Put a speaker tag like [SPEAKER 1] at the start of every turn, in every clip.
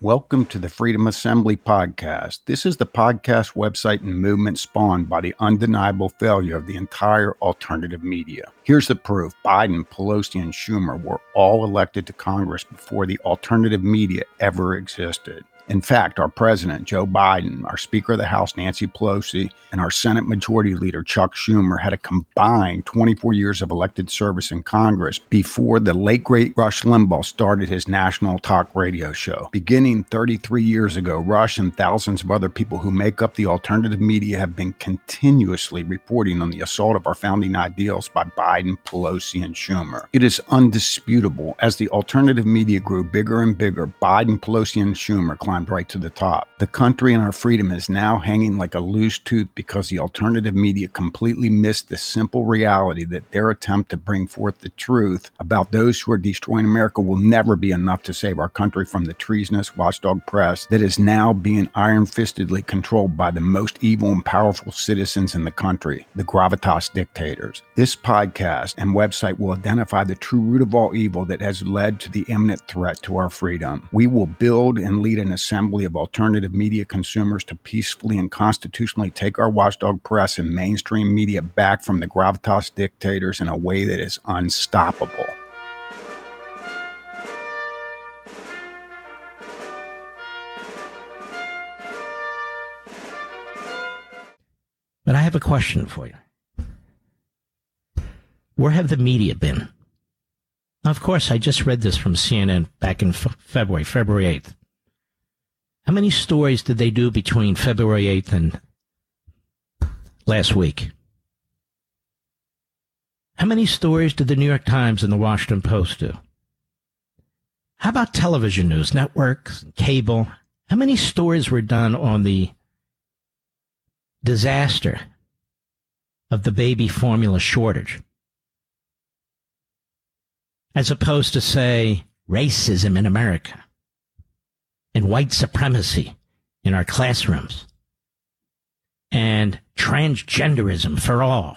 [SPEAKER 1] Welcome to the Freedom Assembly podcast. This is the podcast website and movement spawned by the undeniable failure of the entire alternative media. Here's the proof Biden, Pelosi, and Schumer were all elected to Congress before the alternative media ever existed. In fact, our president, Joe Biden, our Speaker of the House, Nancy Pelosi, and our Senate Majority Leader, Chuck Schumer, had a combined 24 years of elected service in Congress before the late great Rush Limbaugh started his national talk radio show. Beginning 33 years ago, Rush and thousands of other people who make up the alternative media have been continuously reporting on the assault of our founding ideals by Biden, Pelosi, and Schumer. It is undisputable as the alternative media grew bigger and bigger, Biden, Pelosi, and Schumer climbed climbed right to the top. The country and our freedom is now hanging like a loose tooth because the alternative media completely missed the simple reality that their attempt to bring forth the truth about those who are destroying America will never be enough to save our country from the treasonous watchdog press that is now being iron fistedly controlled by the most evil and powerful citizens in the country, the gravitas dictators. This podcast and website will identify the true root of all evil that has led to the imminent threat to our freedom. We will build and lead an assembly of alternative media consumers to peacefully and constitutionally take our watchdog press and mainstream media back from the gravitas dictators in a way that is unstoppable.
[SPEAKER 2] But I have a question for you. Where have the media been? Of course, I just read this from CNN back in February, February 8th. How many stories did they do between February 8th and last week? How many stories did the New York Times and the Washington Post do? How about television news, networks, cable? How many stories were done on the disaster of the baby formula shortage? As opposed to, say, racism in America and white supremacy in our classrooms and transgenderism for all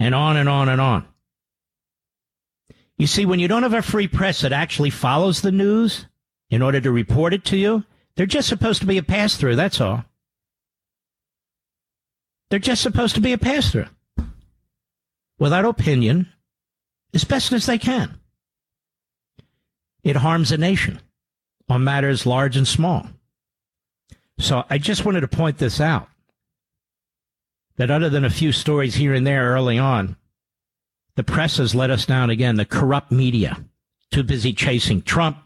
[SPEAKER 2] and on and on and on. You see, when you don't have a free press that actually follows the news in order to report it to you, they're just supposed to be a pass through, that's all. They're just supposed to be a pass through without opinion as best as they can. It harms a nation on matters large and small. So I just wanted to point this out that other than a few stories here and there early on, the press has let us down again. The corrupt media, too busy chasing Trump,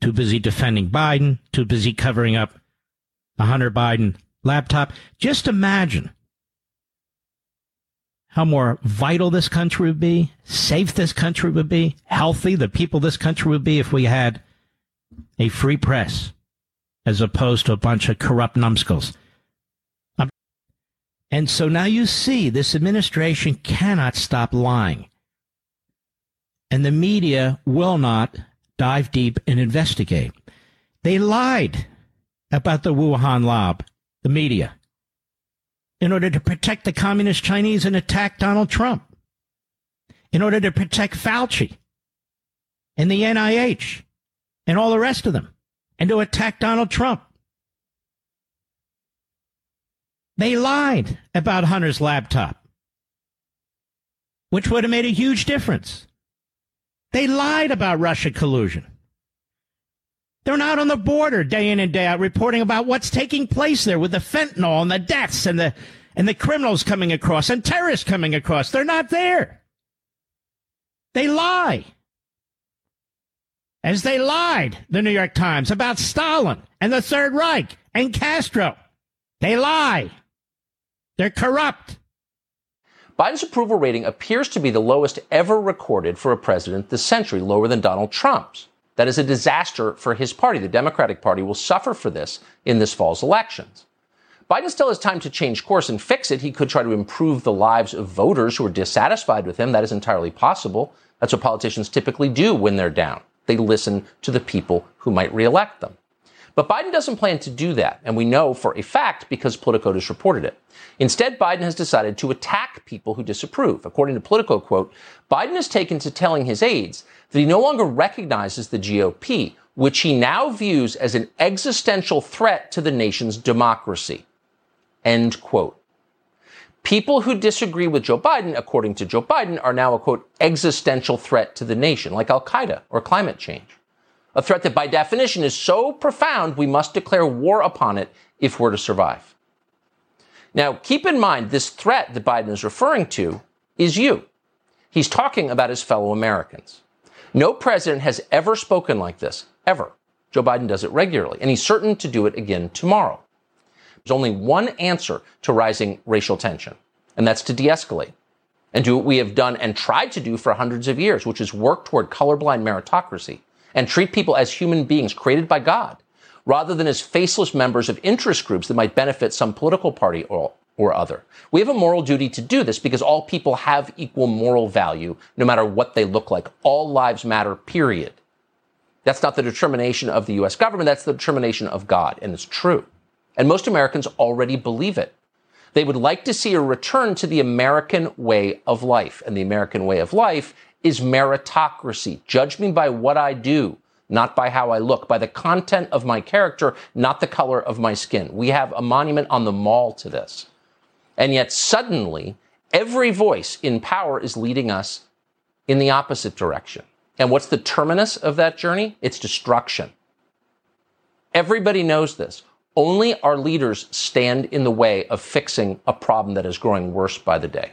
[SPEAKER 2] too busy defending Biden, too busy covering up the Hunter Biden laptop. Just imagine how more vital this country would be, safe this country would be, healthy the people this country would be if we had a free press as opposed to a bunch of corrupt numbskulls. Um, and so now you see this administration cannot stop lying. And the media will not dive deep and investigate. They lied about the Wuhan lab, the media, in order to protect the communist Chinese and attack Donald Trump, in order to protect Fauci and the NIH and all the rest of them and to attack Donald Trump. They lied about Hunter's laptop, which would have made a huge difference. They lied about Russia collusion. They're not on the border day in and day out reporting about what's taking place there with the fentanyl and the deaths and the and the criminals coming across and terrorists coming across. They're not there. They lie as they lied, the New York Times, about Stalin and the Third Reich and Castro. They lie. They're corrupt.
[SPEAKER 3] Biden's approval rating appears to be the lowest ever recorded for a president this century, lower than Donald Trump's. That is a disaster for his party. The Democratic Party will suffer for this in this fall's elections. Biden still has time to change course and fix it. He could try to improve the lives of voters who are dissatisfied with him. That is entirely possible. That's what politicians typically do when they're down they listen to the people who might reelect them. But Biden doesn't plan to do that, and we know for a fact because Politico has reported it. Instead, Biden has decided to attack people who disapprove. According to Politico, quote, Biden has taken to telling his aides that he no longer recognizes the GOP which he now views as an existential threat to the nation's democracy. End quote. People who disagree with Joe Biden, according to Joe Biden, are now a quote, existential threat to the nation, like Al Qaeda or climate change. A threat that by definition is so profound we must declare war upon it if we're to survive. Now, keep in mind this threat that Biden is referring to is you. He's talking about his fellow Americans. No president has ever spoken like this, ever. Joe Biden does it regularly, and he's certain to do it again tomorrow. There's only one answer to rising racial tension, and that's to de escalate and do what we have done and tried to do for hundreds of years, which is work toward colorblind meritocracy and treat people as human beings created by God rather than as faceless members of interest groups that might benefit some political party or, or other. We have a moral duty to do this because all people have equal moral value, no matter what they look like. All lives matter, period. That's not the determination of the US government, that's the determination of God, and it's true. And most Americans already believe it. They would like to see a return to the American way of life. And the American way of life is meritocracy. Judge me by what I do, not by how I look, by the content of my character, not the color of my skin. We have a monument on the mall to this. And yet suddenly, every voice in power is leading us in the opposite direction. And what's the terminus of that journey? It's destruction. Everybody knows this. Only our leaders stand in the way of fixing a problem that is growing worse by the day.